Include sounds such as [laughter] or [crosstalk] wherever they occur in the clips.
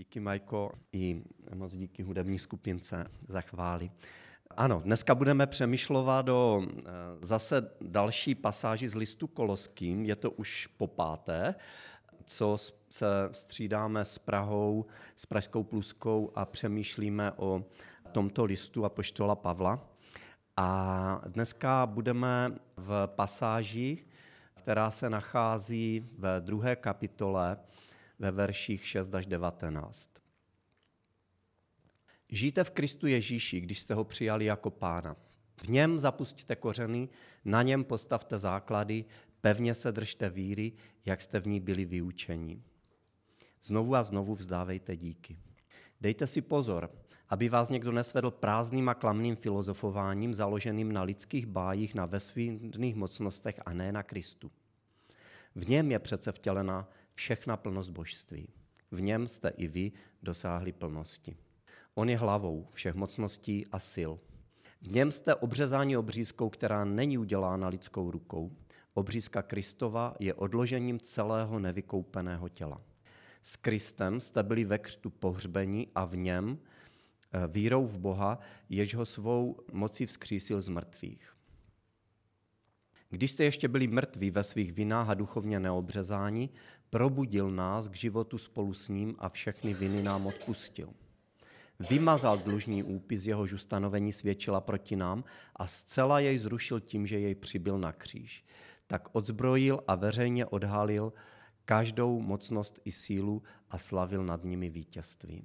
Díky Majko i moc díky hudební skupince za chvály. Ano, dneska budeme přemýšlovat o eh, zase další pasáži z listu Koloským, je to už po páté, co se střídáme s Prahou, s Pražskou pluskou a přemýšlíme o tomto listu Apoštola Pavla. A dneska budeme v pasáži, která se nachází ve druhé kapitole ve verších 6 až 19. Žijte v Kristu Ježíši, když jste ho přijali jako pána. V něm zapustíte kořeny, na něm postavte základy, pevně se držte víry, jak jste v ní byli vyučeni. Znovu a znovu vzdávejte díky. Dejte si pozor, aby vás někdo nesvedl prázdným a klamným filozofováním založeným na lidských bájích, na vesmírných mocnostech a ne na Kristu. V něm je přece vtělena všechna plnost božství. V něm jste i vy dosáhli plnosti. On je hlavou všech mocností a sil. V něm jste obřezáni obřízkou, která není udělána lidskou rukou. Obřízka Kristova je odložením celého nevykoupeného těla. S Kristem jste byli ve křtu pohřbeni a v něm eh, vírou v Boha, jež ho svou mocí vzkřísil z mrtvých. Když jste ještě byli mrtví ve svých vinách a duchovně neobřezáni, probudil nás k životu spolu s ním a všechny viny nám odpustil. Vymazal dlužní úpis, jehož ustanovení svědčila proti nám a zcela jej zrušil tím, že jej přibyl na kříž. Tak odzbrojil a veřejně odhalil každou mocnost i sílu a slavil nad nimi vítězství.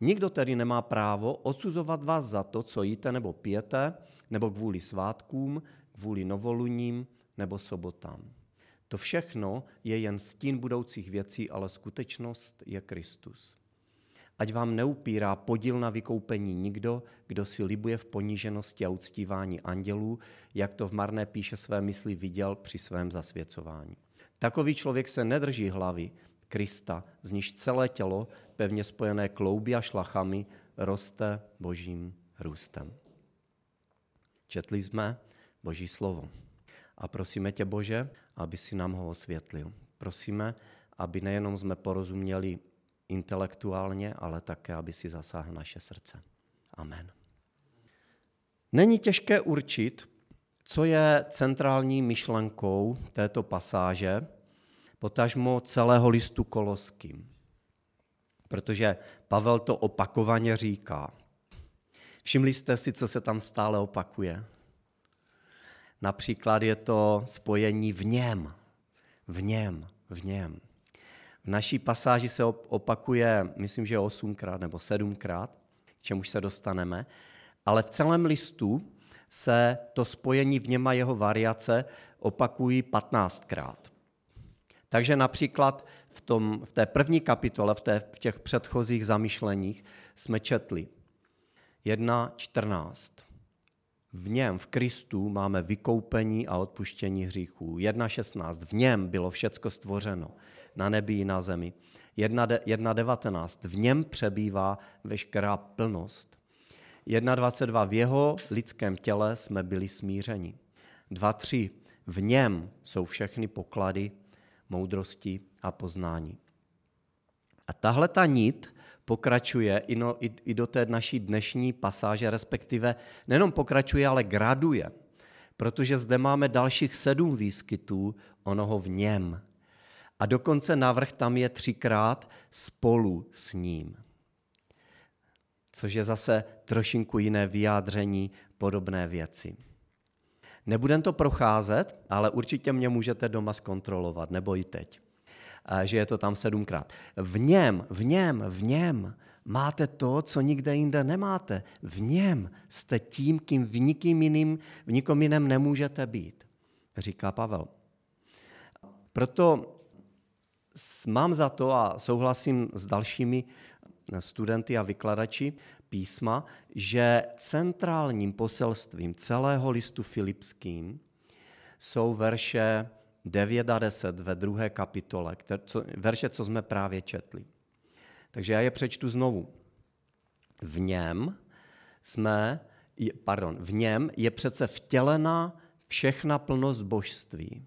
Nikdo tedy nemá právo odsuzovat vás za to, co jíte nebo pijete, nebo kvůli svátkům, kvůli novoluním nebo sobotám. To všechno je jen stín budoucích věcí, ale skutečnost je Kristus. Ať vám neupírá podíl na vykoupení nikdo, kdo si libuje v poníženosti a uctívání andělů, jak to v marné píše své mysli viděl při svém zasvěcování. Takový člověk se nedrží hlavy Krista, z níž celé tělo, pevně spojené klouby a šlachami, roste božím růstem. Četli jsme Boží slovo. A prosíme tě, Bože, aby si nám ho osvětlil. Prosíme, aby nejenom jsme porozuměli intelektuálně, ale také, aby si zasáhl naše srdce. Amen. Není těžké určit, co je centrální myšlenkou této pasáže, potažmo celého listu Koloským. Protože Pavel to opakovaně říká. Všimli jste si, co se tam stále opakuje? Například je to spojení v něm, v něm, v něm. V naší pasáži se opakuje, myslím, že osmkrát nebo sedmkrát, k čemuž se dostaneme, ale v celém listu se to spojení v něm a jeho variace opakují patnáctkrát. Takže například v, tom, v té první kapitole, v, té, v těch předchozích zamýšleních, jsme četli 1.14. V něm, v Kristu, máme vykoupení a odpuštění hříchů. 1.16. V něm bylo všecko stvořeno, na nebi i na zemi. 1.19. V něm přebývá veškerá plnost. 1.22. V jeho lidském těle jsme byli smířeni. 2.3. V něm jsou všechny poklady moudrosti a poznání. A tahle ta nit pokračuje i, no, i, i do té naší dnešní pasáže, respektive nejenom pokračuje, ale graduje, protože zde máme dalších sedm výskytů onoho v něm. A dokonce návrh tam je třikrát spolu s ním. Což je zase trošinku jiné vyjádření podobné věci. Nebudem to procházet, ale určitě mě můžete doma zkontrolovat, nebo i teď že je to tam sedmkrát. V něm, v něm, v něm máte to, co nikde jinde nemáte. V něm jste tím, kým v nikým jiným, v nikom jiném nemůžete být, říká Pavel. Proto mám za to a souhlasím s dalšími studenty a vykladači písma, že centrálním poselstvím celého listu Filipským jsou verše 9 a 10 ve druhé kapitole, kter, co, verše, co jsme právě četli. Takže já je přečtu znovu. V něm jsme, pardon, v něm je přece vtělena všechna plnost božství.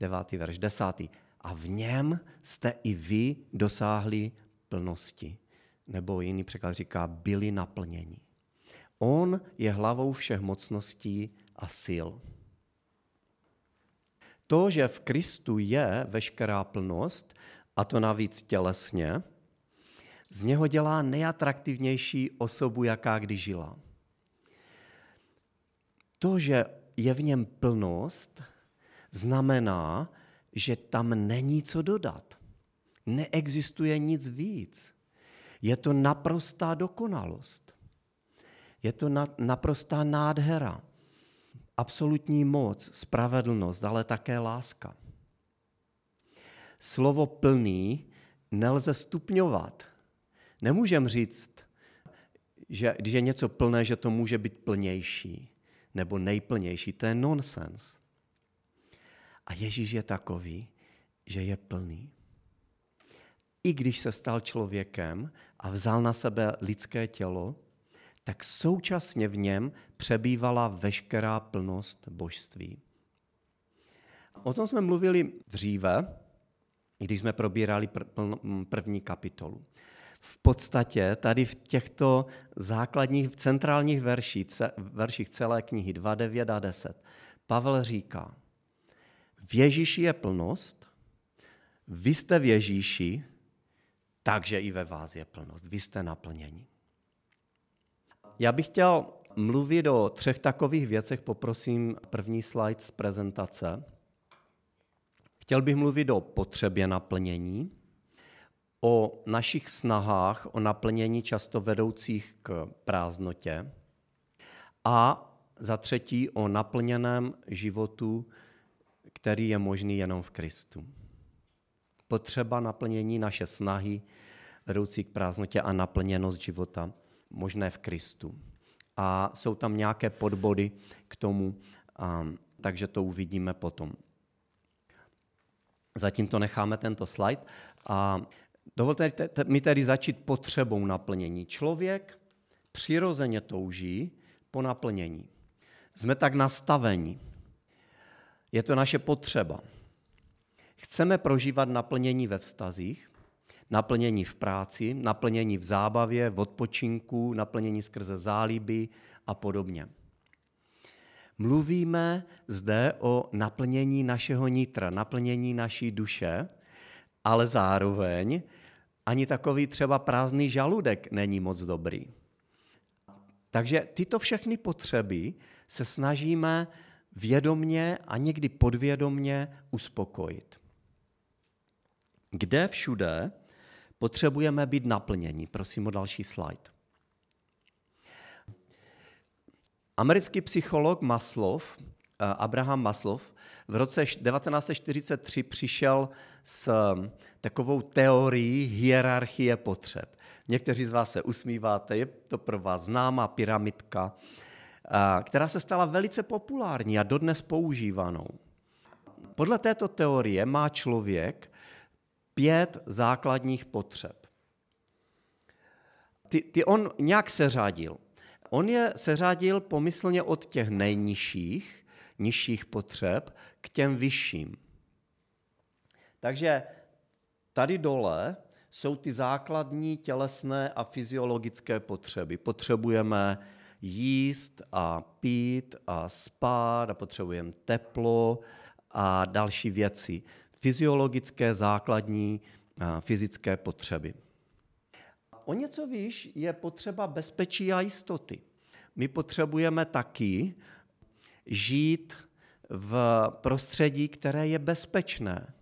Devátý verš, desátý. A v něm jste i vy dosáhli plnosti. Nebo jiný překlad říká, byli naplněni. On je hlavou všech mocností a sil. To, že v Kristu je veškerá plnost, a to navíc tělesně, z něho dělá nejatraktivnější osobu, jaká kdy žila. To, že je v něm plnost, znamená, že tam není co dodat. Neexistuje nic víc. Je to naprostá dokonalost. Je to naprostá nádhera. Absolutní moc, spravedlnost, ale také láska. Slovo plný nelze stupňovat. Nemůžem říct, že když je něco plné, že to může být plnější nebo nejplnější. To je nonsens. A Ježíš je takový, že je plný. I když se stal člověkem a vzal na sebe lidské tělo, tak současně v něm přebývala veškerá plnost božství. O tom jsme mluvili dříve, když jsme probírali první kapitolu. V podstatě tady v těchto základních, centrálních verších, verších celé knihy 2, 9 a 10 Pavel říká, v Ježíši je plnost, vy jste v Ježíši, takže i ve vás je plnost. Vy jste naplněni. Já bych chtěl mluvit o třech takových věcech. Poprosím první slide z prezentace. Chtěl bych mluvit o potřebě naplnění, o našich snahách o naplnění často vedoucích k prázdnotě a za třetí o naplněném životu, který je možný jenom v Kristu. Potřeba naplnění naše snahy vedoucí k prázdnotě a naplněnost života možné v Kristu. A jsou tam nějaké podbody k tomu, takže to uvidíme potom. Zatím to necháme tento slide. A dovolte mi tedy začít potřebou naplnění. Člověk přirozeně touží po naplnění. Jsme tak nastaveni. Je to naše potřeba. Chceme prožívat naplnění ve vztazích, naplnění v práci, naplnění v zábavě, v odpočinku, naplnění skrze záliby a podobně. Mluvíme zde o naplnění našeho nitra, naplnění naší duše, ale zároveň ani takový třeba prázdný žaludek není moc dobrý. Takže tyto všechny potřeby se snažíme vědomně a někdy podvědomně uspokojit. Kde všude potřebujeme být naplněni? Prosím o další slide. Americký psycholog Maslow, eh, Abraham Maslow, v roce 1943 přišel s hm, takovou teorií hierarchie potřeb. Někteří z vás se usmíváte, je to pro vás známá pyramidka, eh, která se stala velice populární a dodnes používanou. Podle této teorie má člověk pět základních potřeb. Ty, ty on nějak seřadil. On je seřadil pomyslně od těch nejnižších, nižších potřeb k těm vyšším. Takže tady dole jsou ty základní tělesné a fyziologické potřeby. Potřebujeme jíst a pít a spát a potřebujeme teplo a další věci. Fyziologické základní fyzické potřeby. O něco výš je potřeba bezpečí a jistoty. My potřebujeme taky žít v prostředí, které je bezpečné.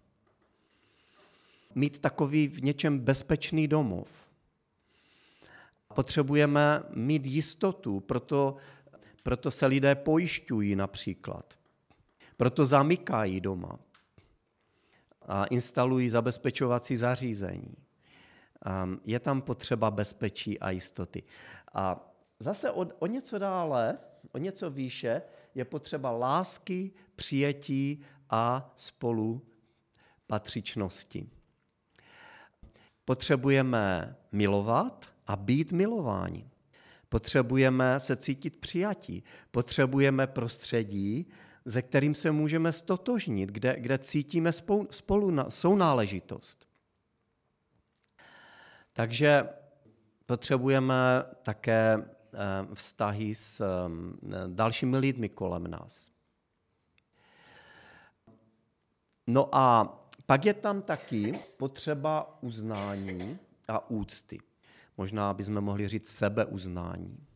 Mít takový v něčem bezpečný domov. Potřebujeme mít jistotu, proto, proto se lidé pojišťují například. Proto zamykají doma a instalují zabezpečovací zařízení. Je tam potřeba bezpečí a jistoty. A zase o, o něco dále, o něco výše, je potřeba lásky, přijetí a spolu patřičnosti. Potřebujeme milovat a být milováni. Potřebujeme se cítit přijatí. Potřebujeme prostředí, ze kterým se můžeme stotožnit, kde, kde cítíme spolu, spolu sounáležitost. Takže potřebujeme také eh, vztahy s eh, dalšími lidmi kolem nás. No a pak je tam taky potřeba uznání a úcty. Možná bychom mohli říct sebeuznání.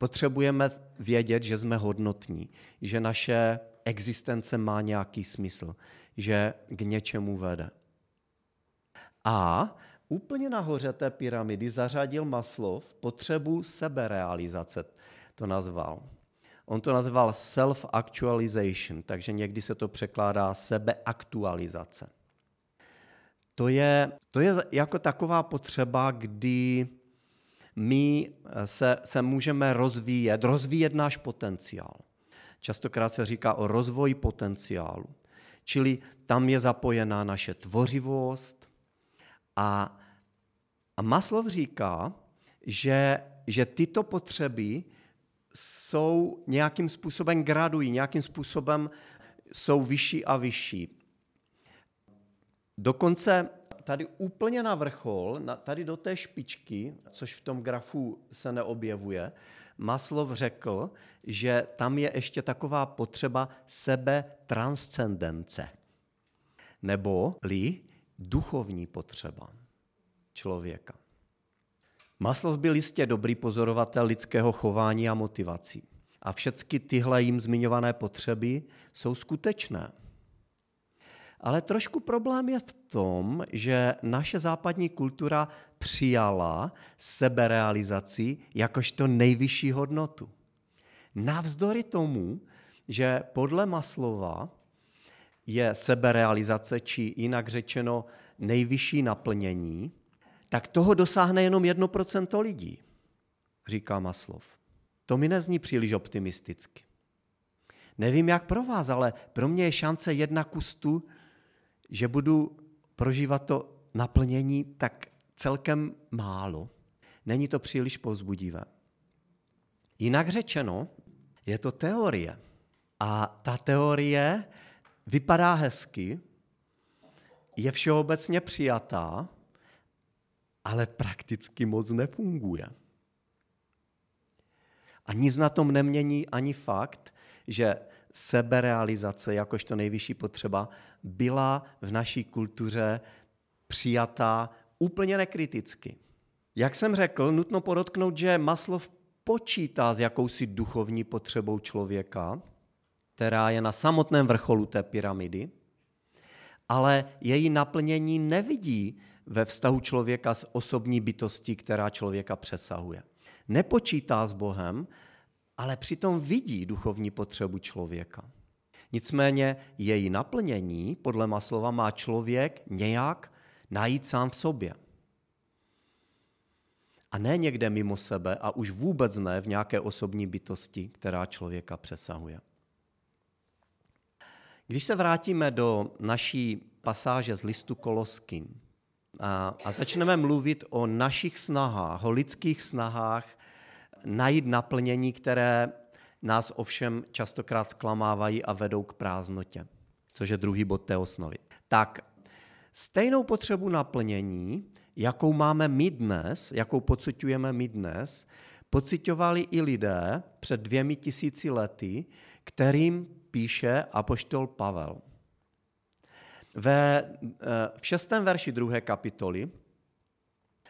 Potřebujeme vědět, že jsme hodnotní, že naše existence má nějaký smysl, že k něčemu vede. A úplně nahoře té pyramidy zařadil Maslov potřebu seberealizace, to nazval. On to nazval self-actualization, takže někdy se to překládá sebeaktualizace. To je, to je jako taková potřeba, kdy my se, se můžeme rozvíjet, rozvíjet náš potenciál. Častokrát se říká o rozvoji potenciálu. Čili tam je zapojená naše tvořivost a, a Maslov říká, že, že tyto potřeby jsou nějakým způsobem gradují, nějakým způsobem jsou vyšší a vyšší. Dokonce tady úplně na vrchol, tady do té špičky, což v tom grafu se neobjevuje, Maslov řekl, že tam je ještě taková potřeba sebe transcendence, nebo-li duchovní potřeba člověka. Maslov byl jistě dobrý pozorovatel lidského chování a motivací. A všechny tyhle jim zmiňované potřeby jsou skutečné. Ale trošku problém je v tom, že naše západní kultura přijala seberealizaci jakožto nejvyšší hodnotu. Navzdory tomu, že podle Maslova je seberealizace, či jinak řečeno nejvyšší naplnění, tak toho dosáhne jenom 1% lidí, říká Maslov. To mi nezní příliš optimisticky. Nevím, jak pro vás, ale pro mě je šance jedna kustu, že budu prožívat to naplnění tak celkem málo. Není to příliš povzbudivé. Jinak řečeno, je to teorie. A ta teorie vypadá hezky, je všeobecně přijatá, ale prakticky moc nefunguje. A nic na tom nemění ani fakt, že seberealizace jakožto nejvyšší potřeba byla v naší kultuře přijatá úplně nekriticky. Jak jsem řekl, nutno podotknout, že Maslov počítá s jakousi duchovní potřebou člověka, která je na samotném vrcholu té pyramidy, ale její naplnění nevidí ve vztahu člověka s osobní bytostí, která člověka přesahuje. Nepočítá s Bohem, ale přitom vidí duchovní potřebu člověka. Nicméně její naplnění, podle Maslova, má člověk nějak najít sám v sobě. A ne někde mimo sebe a už vůbec ne v nějaké osobní bytosti, která člověka přesahuje. Když se vrátíme do naší pasáže z listu Koloským a, a začneme mluvit o našich snahách, o lidských snahách najít naplnění, které nás ovšem častokrát zklamávají a vedou k prázdnotě, což je druhý bod té osnovy. Tak stejnou potřebu naplnění, jakou máme my dnes, jakou pocitujeme my dnes, pocitovali i lidé před dvěmi tisíci lety, kterým píše apoštol Pavel. Ve, eh, v šestém verši druhé kapitoly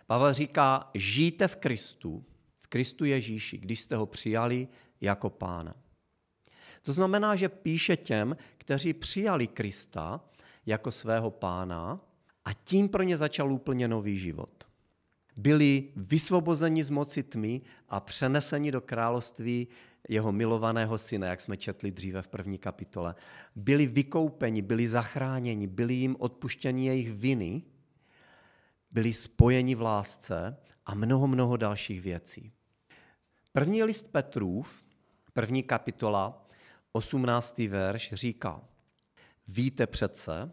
Pavel říká, žijte v Kristu, Kristu Ježíši, když jste ho přijali jako pána. To znamená, že píše těm, kteří přijali Krista jako svého pána a tím pro ně začal úplně nový život. Byli vysvobozeni z moci tmy a přeneseni do království jeho milovaného syna, jak jsme četli dříve v první kapitole. Byli vykoupeni, byli zachráněni, byli jim odpuštěni jejich viny, byli spojeni v lásce a mnoho, mnoho dalších věcí. První list Petrův, první kapitola, 18. verš říká, víte přece,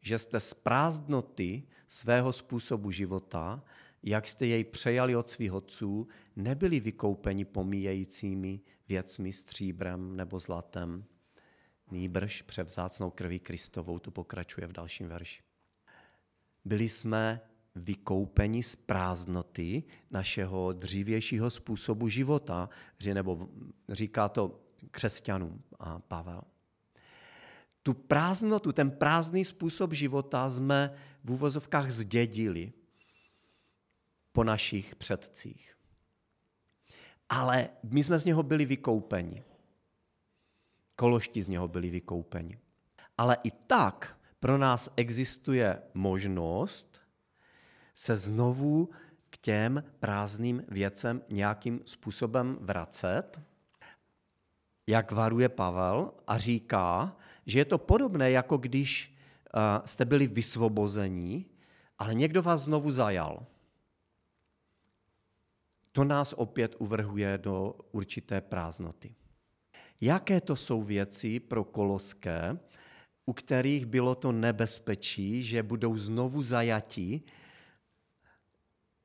že jste z prázdnoty svého způsobu života, jak jste jej přejali od svých otců, nebyli vykoupeni pomíjejícími věcmi, stříbrem nebo zlatem, nýbrž převzácnou krví Kristovou, tu pokračuje v dalším verši. byli jsme vykoupeni z prázdnoty našeho dřívějšího způsobu života, nebo říká to křesťanům a Pavel. Tu prázdnotu, ten prázdný způsob života jsme v úvozovkách zdědili po našich předcích. Ale my jsme z něho byli vykoupeni. Kološti z něho byli vykoupeni. Ale i tak pro nás existuje možnost se znovu k těm prázdným věcem nějakým způsobem vracet, jak varuje Pavel a říká, že je to podobné, jako když eh, jste byli vysvobození, ale někdo vás znovu zajal. To nás opět uvrhuje do určité prázdnoty. Jaké to jsou věci pro koloské, u kterých bylo to nebezpečí, že budou znovu zajatí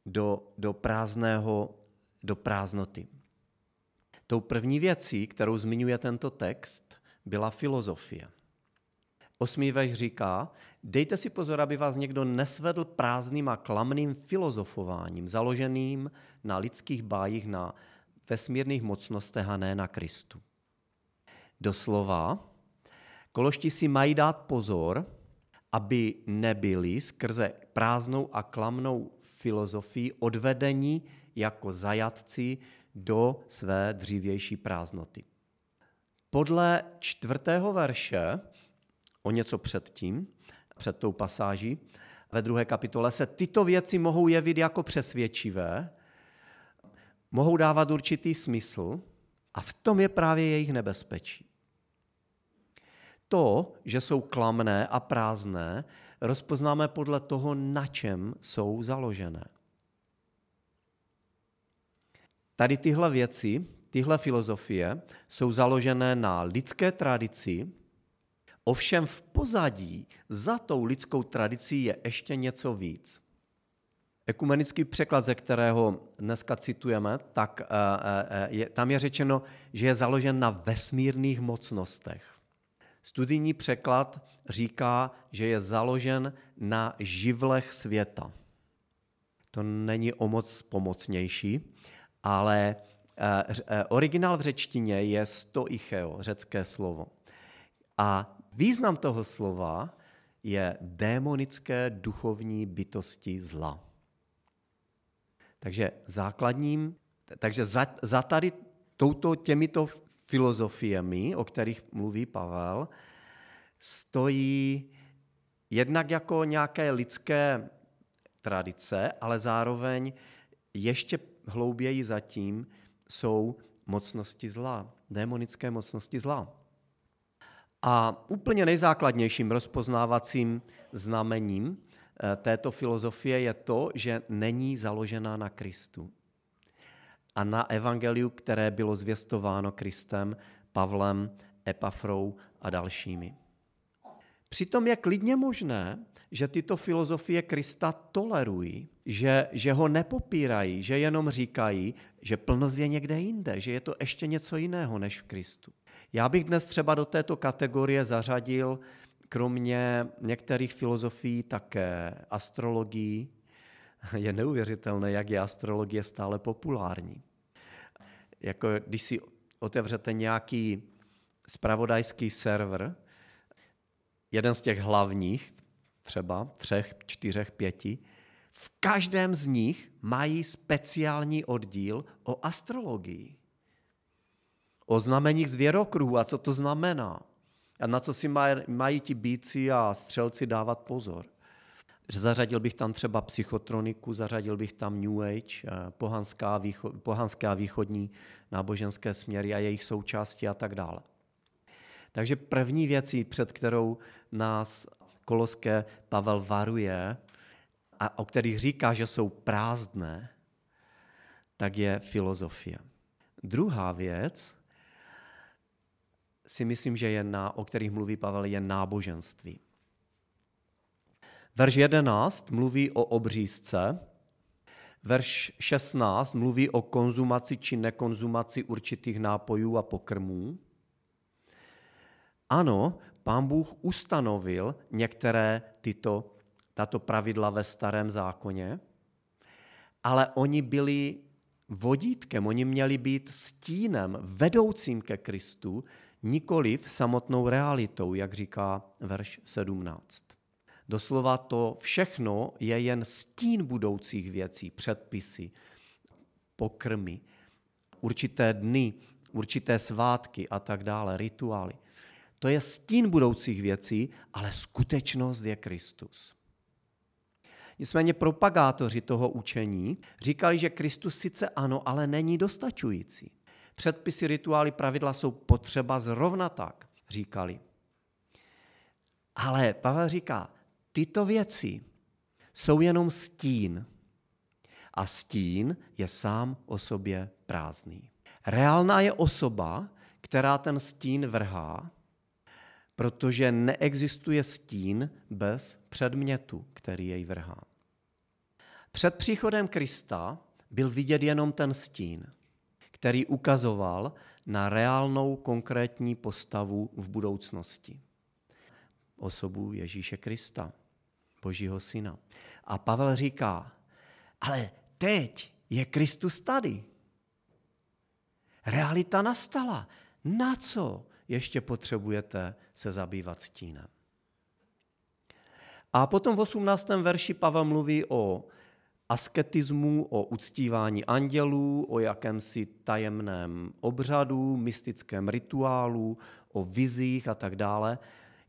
do, do prázdného, do prázdnoty. Tou první věcí, kterou zmiňuje tento text, byla filozofie. Osmý veš říká, dejte si pozor, aby vás někdo nesvedl prázdným a klamným filozofováním, založeným na lidských bájích, na vesmírných mocnostech a ne na Kristu. Doslova, kološti si mají dát pozor, aby nebyli skrze prázdnou a klamnou filozofii odvedení jako zajatci do své dřívější prázdnoty. Podle čtvrtého verše, o něco předtím, před tou pasáží, ve druhé kapitole se tyto věci mohou jevit jako přesvědčivé, mohou dávat určitý smysl a v tom je právě jejich nebezpečí. To, že jsou klamné a prázdné, rozpoznáme podle toho, na čem jsou založené. Tady tyhle věci, tyhle filozofie jsou založené na lidské tradici, ovšem v pozadí za tou lidskou tradicí je ještě něco víc. Ekumenický překlad, ze kterého dneska citujeme, tak eh, eh, je, tam je řečeno, že je založen na vesmírných mocnostech. Studijní překlad říká, že je založen na živlech světa. To není o moc pomocnější, ale eh, eh, originál v řečtině je stoicheo, řecké slovo. A význam toho slova je démonické duchovní bytosti zla. Takže základním, takže za, za tady touto těmito filozofiemi, o kterých mluví Pavel, stojí jednak jako nějaké lidské tradice, ale zároveň ještě hlouběji zatím jsou mocnosti zla, démonické mocnosti zla. A úplně nejzákladnějším rozpoznávacím znamením eh, této filozofie je to, že není založená na Kristu a na evangeliu, které bylo zvěstováno Kristem, Pavlem, Epafrou a dalšími. Přitom je klidně možné, že tyto filozofie Krista tolerují, že, že ho nepopírají, že jenom říkají, že plnost je někde jinde, že je to ještě něco jiného než v Kristu. Já bych dnes třeba do této kategorie zařadil kromě některých filozofií také astrologii. [laughs] Je neuvěřitelné, jak je astrologie stále populární jako když si otevřete nějaký spravodajský server, jeden z těch hlavních, třeba třech, čtyřech, pěti, v každém z nich mají speciální oddíl o astrologii. O znameních zvěrokruhu a co to znamená. A na co si mají ti bíci a střelci dávat pozor. Zařadil bych tam třeba psychotroniku, zařadil bych tam New Age, eh, pohanská, výcho, pohanské a východní náboženské směry a jejich součásti a tak dále. Takže první věcí, před kterou nás Koloské Pavel varuje a o kterých říká, že jsou prázdné, tak je filozofie. Druhá věc, si myslím, že je na, o kterých mluví Pavel, je náboženství. Verš 11 mluví o obřízce, verš 16 mluví o konzumaci či nekonzumaci určitých nápojů a pokrmů. Ano, pán Bůh ustanovil některé tyto tato pravidla ve starém zákoně, ale oni byli vodítkem, oni měli být stínem vedoucím ke Kristu, nikoli samotnou realitou, jak říká verš 17. Doslova to všechno je jen stín budoucích věcí, předpisy, pokrmy, určité dny, určité svátky a tak dále, rituály. To je stín budoucích věcí, ale skutečnost je Kristus. Nicméně propagátoři toho učení říkali, že Kristus sice ano, ale není dostačující. Předpisy, rituály, pravidla jsou potřeba zrovna tak, říkali. Ale Pavel říká, tyto věci jsou jenom stín. A stín je sám o sobě prázdný. Reálná je osoba, která ten stín vrhá, protože neexistuje stín bez předmětu, který jej vrhá. Před příchodem Krista byl vidět jenom ten stín, který ukazoval na reálnou konkrétní postavu v budoucnosti. Osobu Ježíše Krista, Božího syna. A Pavel říká, ale teď je Kristus tady. Realita nastala. Na co ještě potřebujete se zabývat stínem? A potom v 18. verši Pavel mluví o asketismu, o uctívání andělů, o jakémsi tajemném obřadu, mystickém rituálu, o vizích a tak dále,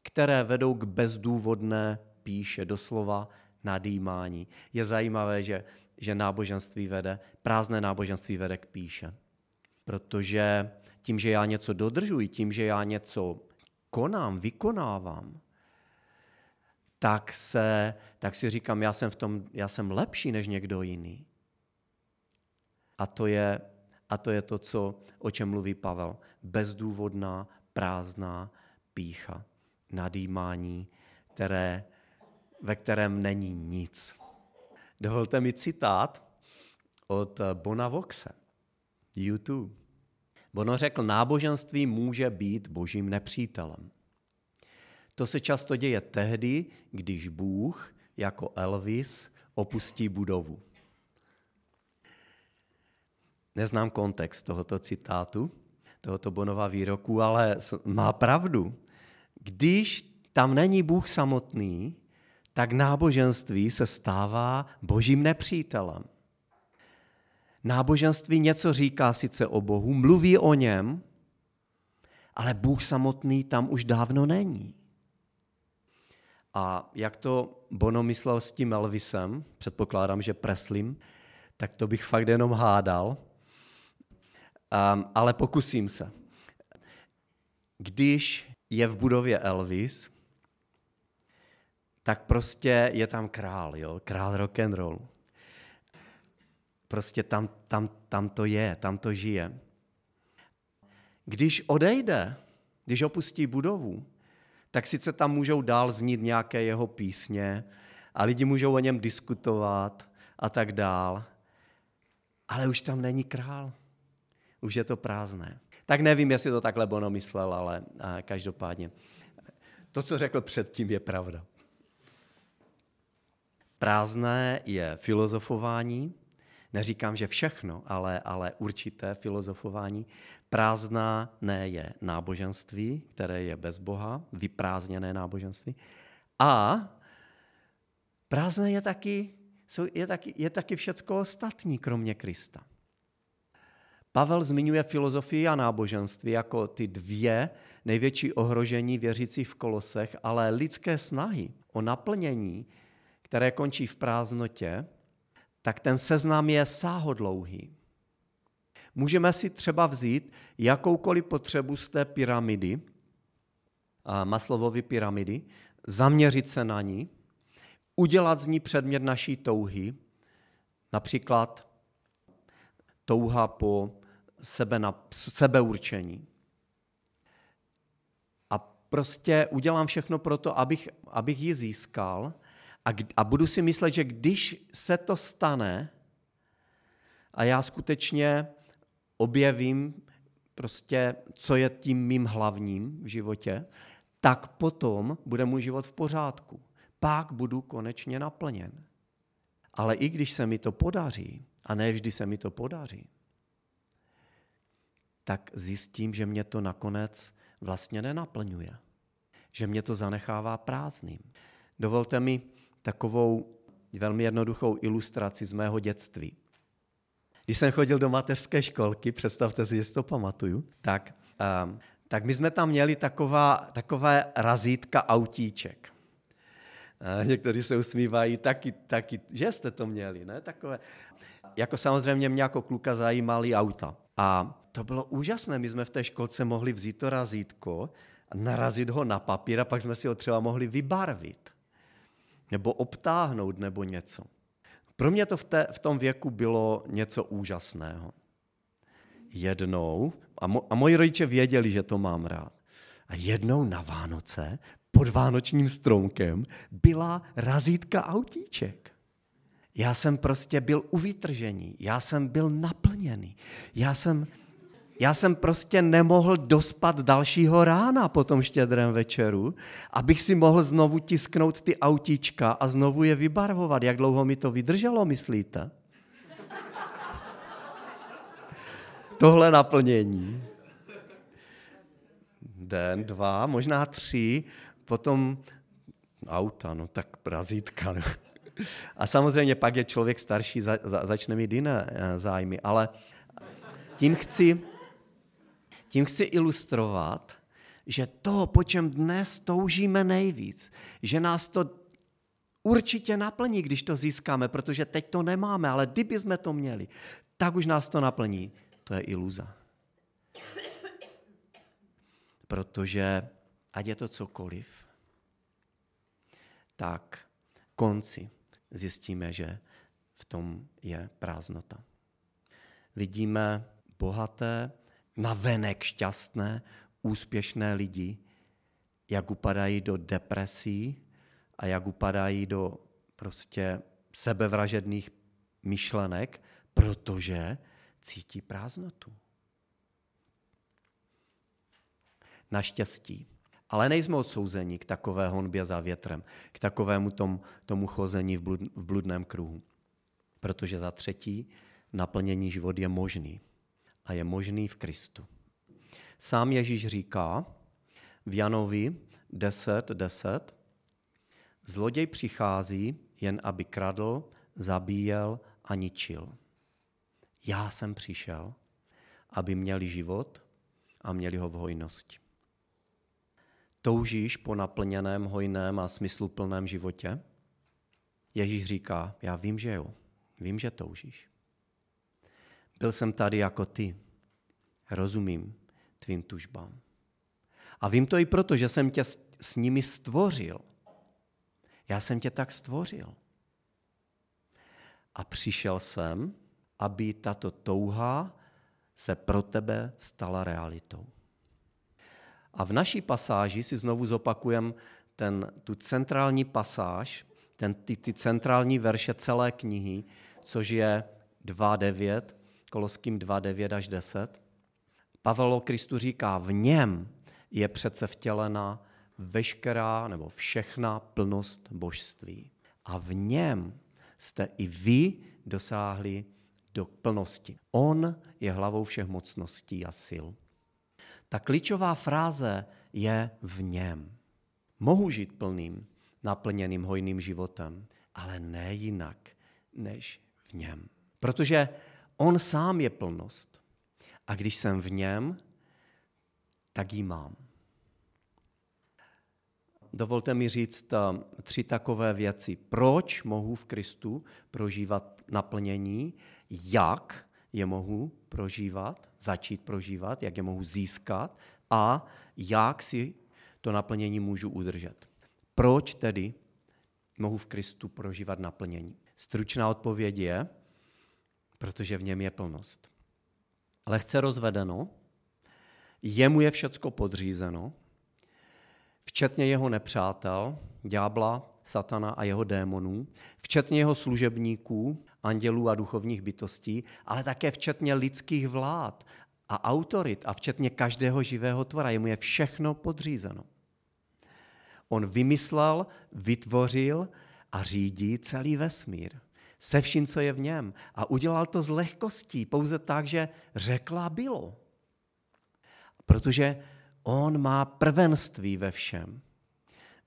které vedou k bezdůvodné píše doslova nadýmání. Je zajímavé, že, že náboženství vede, prázdné náboženství vede k píše. Protože tím, že já něco dodržuji, tím, že já něco konám, vykonávám, tak, se, tak si říkám, já jsem, v tom, já jsem lepší než někdo jiný. A to je, a to, je to, co, o čem mluví Pavel. Bezdůvodná, prázdná pícha, nadýmání, které, ve kterém není nic. Dovolte mi citát od Bona Voxe, YouTube. Bono řekl, náboženství může být božím nepřítelem. To se často děje tehdy, když Bůh jako Elvis opustí budovu. Neznám kontext tohoto citátu, tohoto Bonova výroku, ale má pravdu. Když tam není Bůh samotný, tak náboženství se stává božím nepřítelem. Náboženství něco říká sice o Bohu, mluví o něm, ale Bůh samotný tam už dávno není. A jak to Bono myslel s tím Elvisem, předpokládám, že Preslym, tak to bych fakt jenom hádal. Um, ale pokusím se. Když je v budově Elvis, tak prostě je tam král, jo? král rock and roll. Prostě tam, tam, tam to je, tam to žije. Když odejde, když opustí budovu, tak sice tam můžou dál znít nějaké jeho písně a lidi můžou o něm diskutovat a tak dál, ale už tam není král. Už je to prázdné. Tak nevím, jestli to takhle Bono myslel, ale každopádně to, co řekl předtím, je pravda. Prázdné je filozofování, neříkám, že všechno, ale, ale určité filozofování. Prázdná ne je náboženství, které je bez Boha, vyprázdněné náboženství. A prázdné je taky, je taky, je taky všecko ostatní, kromě Krista. Pavel zmiňuje filozofii a náboženství jako ty dvě největší ohrožení věřících v kolosech, ale lidské snahy o naplnění, které končí v prázdnotě, tak ten seznam je sáhodlouhý. Můžeme si třeba vzít jakoukoliv potřebu z té pyramidy, Maslovovy pyramidy, zaměřit se na ní, udělat z ní předmět naší touhy, například touha po sebe na, sebeurčení. A prostě udělám všechno pro to, abych, abych ji získal a, a budu si myslet, že když se to stane a já skutečně objevím prostě, co je tím mým hlavním v životě, tak potom bude můj život v pořádku. pak budu konečně naplněn. Ale i když se mi to podaří, a ne vždy se mi to podaří, tak zjistím, že mě to nakonec vlastně nenaplňuje. Že mě to zanechává prázdným. Dovolte mi takovou velmi jednoduchou ilustraci z mého dětství. Když jsem chodil do mateřské školky, představte si, že to pamatuju, tak, um, tak my jsme tam měli taková, takové razítka autíček. A někteří se usmívají, taky, taky, že jste to měli, ne? Takové. Jako samozřejmě mě jako kluka zajímaly auta. A to bylo úžasné, my jsme v té školce mohli vzít to razítko narazit ho na papír a pak jsme si ho třeba mohli vybarvit. Nebo obtáhnout, nebo něco. Pro mě to v, té, v tom věku bylo něco úžasného. Jednou, a, mo, a moji rodiče věděli, že to mám rád, a jednou na Vánoce pod vánočním stromkem byla razítka autíček. Já jsem prostě byl u vytržení, já jsem byl naplněný, já jsem, já jsem prostě nemohl dospat dalšího rána po tom štědrém večeru, abych si mohl znovu tisknout ty autíčka a znovu je vybarvovat. Jak dlouho mi to vydrželo, myslíte? Tohle naplnění. Den, dva, možná tři, potom auta, no tak razítka. No. A samozřejmě pak je člověk starší, za, za, začne mít jiné eh, zájmy, ale tím chci, tím chci ilustrovat, že to, po čem dnes toužíme nejvíc, že nás to určitě naplní, když to získáme, protože teď to nemáme, ale kdyby jsme to měli, tak už nás to naplní. To je iluza. Protože ať je to cokoliv, tak konci zjistíme, že v tom je prázdnota. Vidíme bohaté, navenek šťastné, úspěšné lidi, jak upadají do depresí a jak upadají do prostě sebevražedných myšlenek, protože cítí prázdnotu. Naštěstí. Ale nejsme odsouzeni k takové honbě za větrem, k takovému tom, tomu chození v, blud, v bludném kruhu. Protože za třetí, naplnění život je možný. A je možný v Kristu. Sám Ježíš říká v Janovi 10.10, 10, zloděj přichází jen aby kradl, zabíjel a ničil. Já jsem přišel, aby měli život a měli ho v hojnosti. Toužíš po naplněném, hojném a smysluplném životě? Ježíš říká, já vím, že jo, vím, že toužíš. Byl jsem tady jako ty, rozumím tvým tužbám. A vím to i proto, že jsem tě s nimi stvořil. Já jsem tě tak stvořil. A přišel jsem, aby tato touha se pro tebe stala realitou. A v naší pasáži si znovu zopakujem ten, tu centrální pasáž, ten, ty, ty centrální verše celé knihy, což je 2.9, Koloským 2.9 až 10. Pavel o Kristu říká, v něm je přece vtělena veškerá nebo všechna plnost božství. A v něm jste i vy dosáhli do plnosti. On je hlavou všech mocností a sil. Ta klíčová fráze je v něm. Mohu žít plným, naplněným, hojným životem, ale ne jinak než v něm. Protože on sám je plnost. A když jsem v něm, tak ji mám. Dovolte mi říct um, tři takové věci. Proč mohu v Kristu prožívat naplnění, jak je mohu prožívat, začít prožívat, jak je mohu získat a jak si to naplnění můžu udržet. Proč tedy mohu v Kristu prožívat naplnění? Stručná odpověď je, protože v něm je plnost. Lehce rozvedeno, jemu je všecko podřízeno, včetně jeho nepřátel, ďábla, satana a jeho démonů, včetně jeho služebníků, andělů a duchovních bytostí, ale také včetně lidských vlád a autorit a včetně každého živého tvora. Jemu je všechno podřízeno. On vymyslel, vytvořil a řídí celý vesmír. Se vším, co je v něm. A udělal to s lehkostí, pouze tak, že řekla bylo. Protože on má prvenství ve všem.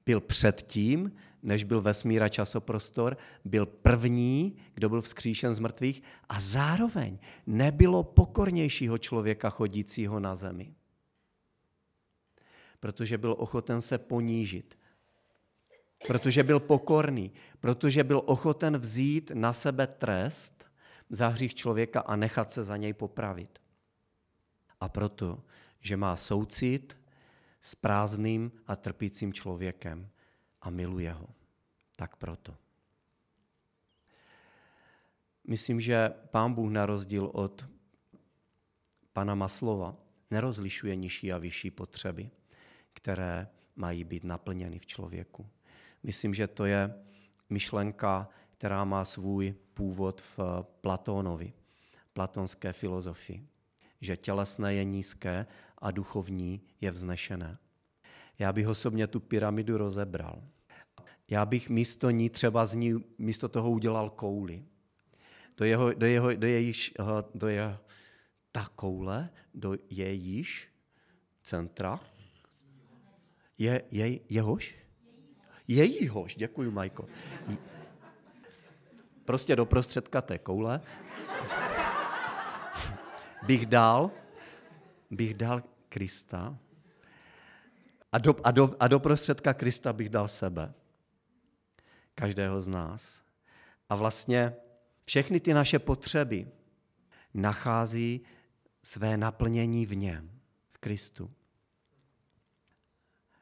Byl předtím, než byl vesmír a časoprostor, byl první, kdo byl vzkříšen z mrtvých a zároveň nebylo pokornějšího člověka chodícího na zemi. Protože byl ochoten se ponížit, protože byl pokorný, protože byl ochoten vzít na sebe trest za hřích člověka a nechat se za něj popravit. A proto, že má soucit s prázdným a trpícím člověkem a miluje ho. Tak proto. Myslím, že pán Bůh na rozdíl od pana Maslova nerozlišuje nižší a vyšší potřeby, které mají být naplněny v člověku. Myslím, že to je myšlenka, která má svůj původ v Platónovi, platonské filozofii, že tělesné je nízké a duchovní je vznešené. Já bych osobně tu pyramidu rozebral. Já bych místo ní třeba z ní, místo toho udělal kouli. Do, jeho, do, jeho, do jejíž, eh, do jeho, ta koule, do jejíž centra, je, je jehož? Jejíhož, děkuji, Majko. Prostě do prostředka té koule bych dal, bych dal Krista a do, a, do, a do prostředka Krista bych dal sebe. Každého z nás. A vlastně všechny ty naše potřeby nachází své naplnění v něm, v Kristu.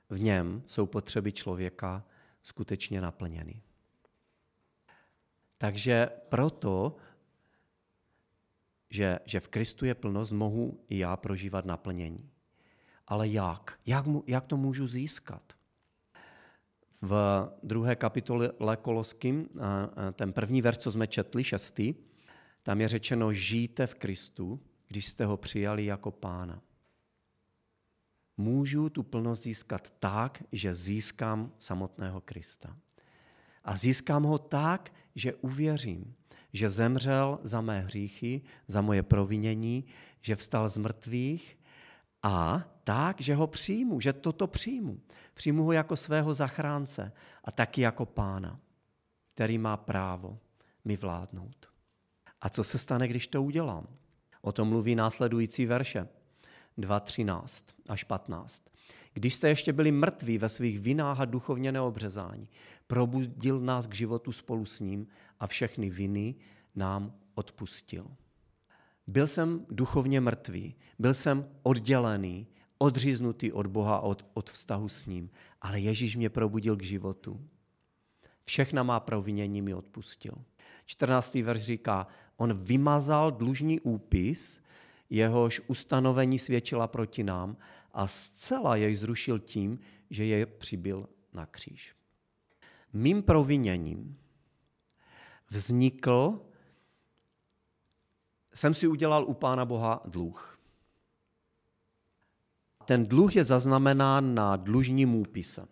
V něm jsou potřeby člověka skutečně naplněny. Takže proto, že, že v Kristu je plnost, mohu i já prožívat naplnění. Ale jak? Jak, mu, jak to můžu získat? V druhé kapitole Koloským, ten první verš, co jsme četli, šestý, tam je řečeno, žijte v Kristu, když jste ho přijali jako pána. Můžu tu plnost získat tak, že získám samotného Krista. A získám ho tak, že uvěřím, že zemřel za mé hříchy, za moje provinění, že vstal z mrtvých a tak, že ho přijmu, že toto přijmu. Přijmu ho jako svého zachránce a taky jako pána, který má právo mi vládnout. A co se stane, když to udělám? O tom mluví následující verše 2.13 až 15. Když jste ještě byli mrtví ve svých vinách a duchovně neobřezání, probudil nás k životu spolu s ním a všechny viny nám odpustil. Byl jsem duchovně mrtvý, byl jsem oddělený, odříznutý od Boha, od, od vztahu s ním, ale Ježíš mě probudil k životu. Všechna má provinění mi odpustil. 14. verš říká, on vymazal dlužní úpis, jehož ustanovení svědčila proti nám a zcela jej zrušil tím, že je přibyl na kříž. Mým proviněním vznikl jsem si udělal u Pána Boha dluh. Ten dluh je zaznamenán na dlužním úpise.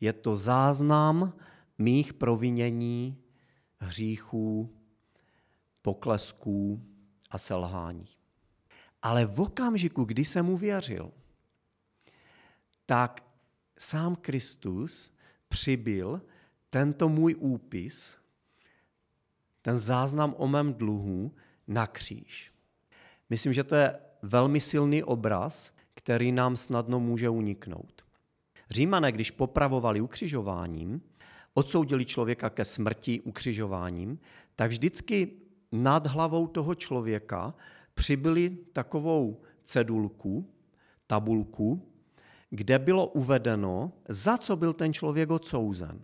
Je to záznam mých provinění, hříchů, poklesků a selhání. Ale v okamžiku, kdy jsem uvěřil, tak sám Kristus přibyl tento můj úpis, ten záznam o mém dluhu, na kříž. Myslím, že to je velmi silný obraz, který nám snadno může uniknout. Římané, když popravovali ukřižováním, odsoudili člověka ke smrti ukřižováním, tak vždycky nad hlavou toho člověka přibyli takovou cedulku, tabulku, kde bylo uvedeno, za co byl ten člověk odsouzen.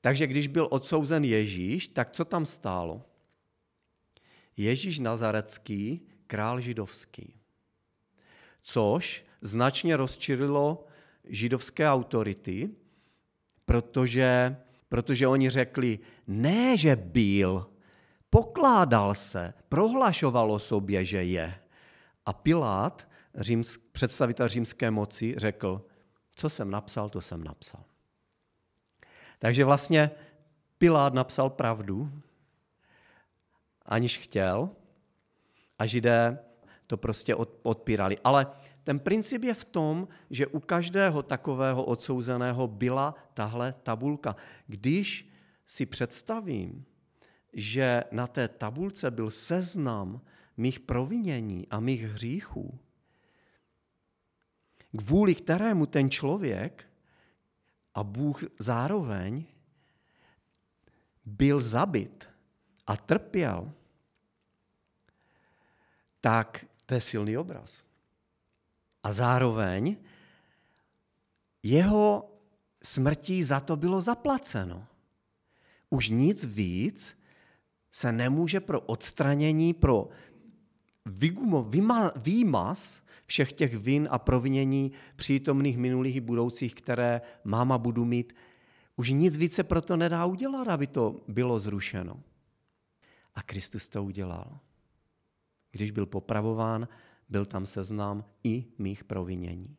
Takže když byl odsouzen Ježíš, tak co tam stálo? Ježíš Nazarecký, král židovský. Což značně rozčililo židovské autority, protože, protože oni řekli, ne, že byl, pokládal se, prohlašovalo sobě, že je. A Pilát, římsk, představitel římské moci, řekl, Co jsem napsal, to jsem napsal. Takže vlastně Pilát napsal pravdu, aniž chtěl, a židé to prostě odpírali. Ale ten princip je v tom, že u každého takového odsouzeného byla tahle tabulka. Když si představím, že na té tabulce byl seznam mých provinění a mých hříchů, kvůli kterému ten člověk a Bůh zároveň byl zabit a trpěl, tak to je silný obraz. A zároveň jeho smrtí za to bylo zaplaceno. Už nic víc se nemůže pro odstranění, pro výmaz všech těch vin a provinění přítomných minulých i budoucích, které máma budu mít, už nic více proto nedá udělat, aby to bylo zrušeno. A Kristus to udělal. Když byl popravován, byl tam seznam i mých provinění.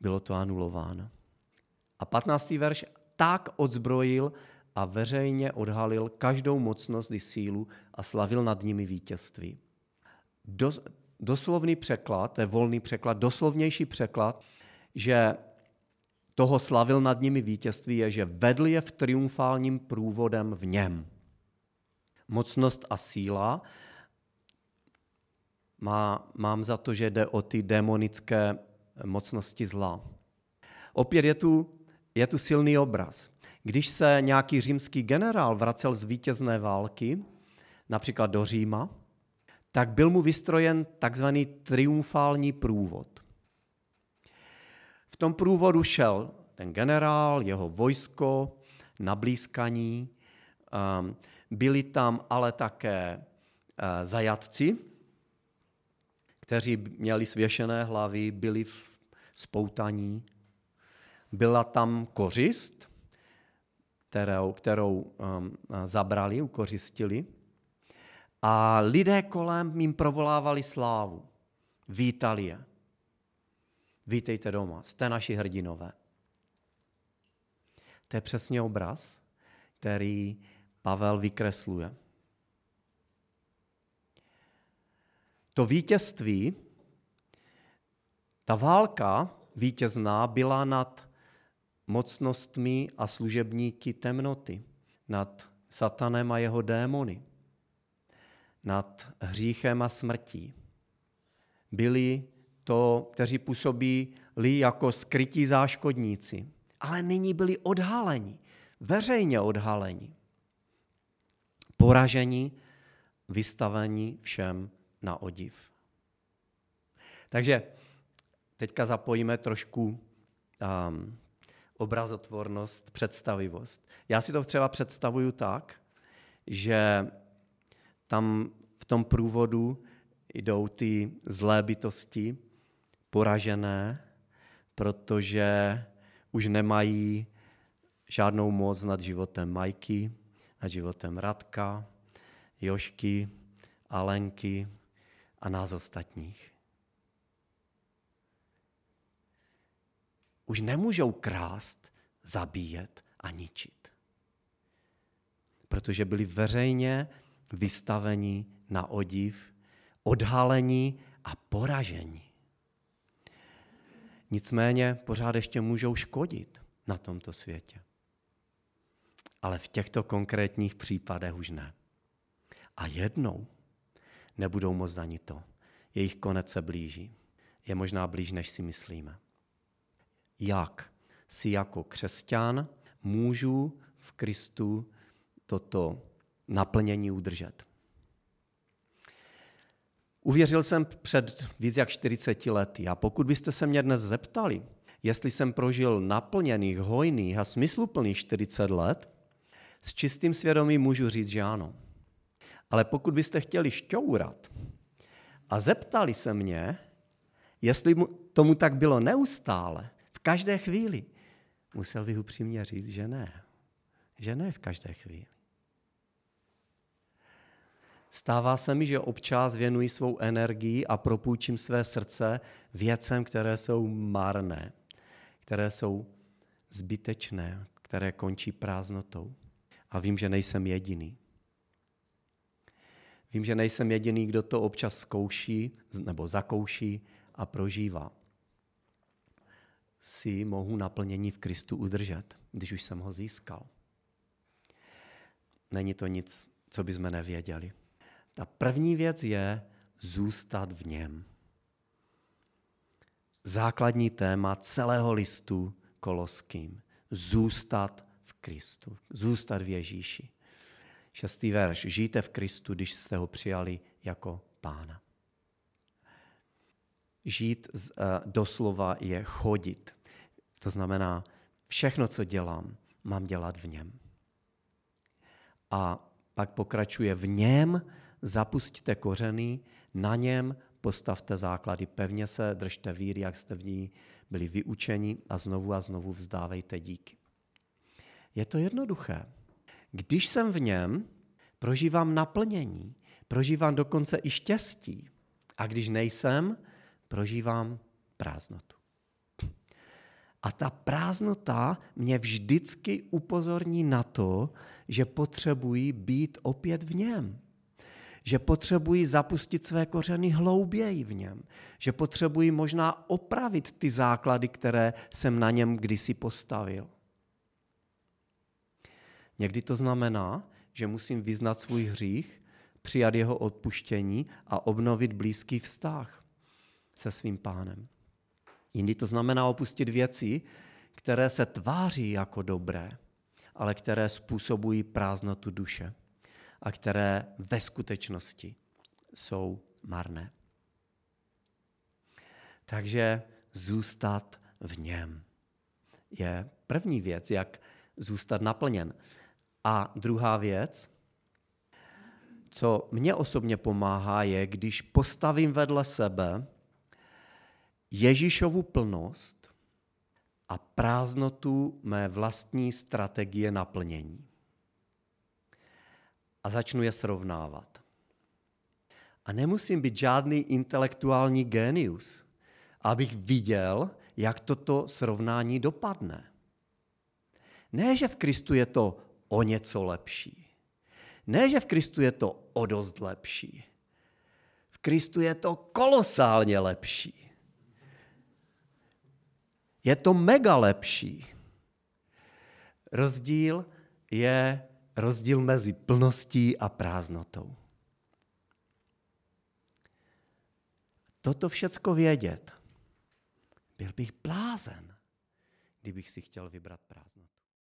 Bylo to anulováno. A 15. verš tak odzbrojil a veřejně odhalil každou mocnost i sílu a slavil nad nimi vítězství. Dos, doslovný překlad, to je volný překlad, doslovnější překlad, že toho slavil nad nimi vítězství, je, že vedl je v triumfálním průvodem v něm. Mocnost a síla má, mám za to, že jde o ty demonické mocnosti zla. Opět je tu, je tu silný obraz. Když se nějaký římský generál vracel z vítězné války, například do Říma, tak byl mu vystrojen takzvaný triumfální průvod. V tom průvodu šel ten generál, jeho vojsko, nablízkaní, ehm, byli tam ale také eh, zajatci, kteří měli svěšené hlavy, byli v spoutaní. Byla tam kořist, kterou, kterou um, zabrali, ukořistili. A lidé kolem jim provolávali slávu. Vítali je. Vítejte doma, jste naši hrdinové. To je přesně obraz, který Pavel vykresluje. To vítězství, ta válka vítězná byla nad mocnostmi a služebníky temnoty, nad satanem a jeho démony, nad hříchem a smrtí. Byli to, kteří působí jako skrytí záškodníci, ale nyní byli odhaleni, veřejně odhaleni, poraženi, vystaveni všem na odiv. Takže teďka zapojíme trošku um, obrazotvornost, představivost. Já si to třeba představuju tak, že tam v tom průvodu jdou ty zlé bytosti, poražené, protože už nemají žádnou moc nad životem Majky, nad životem Radka, Jošky, Alenky a nás ostatních. Už nemůžou krást, zabíjet a ničit. Protože byli veřejně vystaveni na odiv, odhalení a poražení. Nicméně pořád ještě můžou škodit na tomto světě. Ale v těchto konkrétních případech už ne. A jednou nebudou moc ani to. Jejich konec se blíží. Je možná blíž, než si myslíme jak si jako křesťan můžu v Kristu toto naplnění udržet. Uvěřil jsem před víc jak 40 lety a pokud byste se mě dnes zeptali, jestli jsem prožil naplněných, hojných a smysluplných 40 let, s čistým svědomím můžu říct, že ano. Ale pokud byste chtěli šťourat a zeptali se mě, jestli tomu tak bylo neustále, každé chvíli. Musel bych upřímně říct, že ne. Že ne v každé chvíli. Stává se mi, že občas věnuji svou energii a propůjčím své srdce věcem, které jsou marné, které jsou zbytečné, které končí prázdnotou. A vím, že nejsem jediný. Vím, že nejsem jediný, kdo to občas zkouší nebo zakouší a prožívá. Si mohu naplnění v Kristu udržet, když už jsem ho získal. Není to nic, co bychom nevěděli. Ta první věc je zůstat v něm. Základní téma celého listu koloským. Zůstat v Kristu. Zůstat v Ježíši. Šestý verš. Žijte v Kristu, když jste ho přijali jako pána. Žít eh, doslova je chodit. To znamená, všechno, co dělám, mám dělat v něm. A pak pokračuje v něm, zapustíte kořeny, na něm postavte základy, pevně se držte víry, jak jste v ní byli vyučeni a znovu a znovu vzdávejte díky. Je to jednoduché. Když jsem v něm, prožívám naplnění, prožívám dokonce i štěstí. A když nejsem, prožívám prázdnotu. A ta prázdnota mě vždycky upozorní na to, že potřebuji být opět v něm. Že potřebuji zapustit své kořeny hlouběji v něm. Že potřebuji možná opravit ty základy, které jsem na něm kdysi postavil. Někdy to znamená, že musím vyznat svůj hřích, přijat jeho odpuštění a obnovit blízký vztah se svým pánem. Jindy to znamená opustit věci, které se tváří jako dobré, ale které způsobují prázdnotu duše a které ve skutečnosti jsou marné. Takže zůstat v něm je první věc, jak zůstat naplněn. A druhá věc, co mě osobně pomáhá, je, když postavím vedle sebe Ježíšovu plnost a prázdnotu mé vlastní strategie naplnění. A začnu je srovnávat. A nemusím být žádný intelektuální genius, abych viděl, jak toto srovnání dopadne. Ne, že v Kristu je to o něco lepší. Ne, že v Kristu je to o dost lepší. V Kristu je to kolosálně lepší. Je to mega lepší. Rozdíl je rozdíl mezi plností a prázdnotou. Toto všecko vědět, byl bych blázen, kdybych si chtěl vybrat prázdnotu.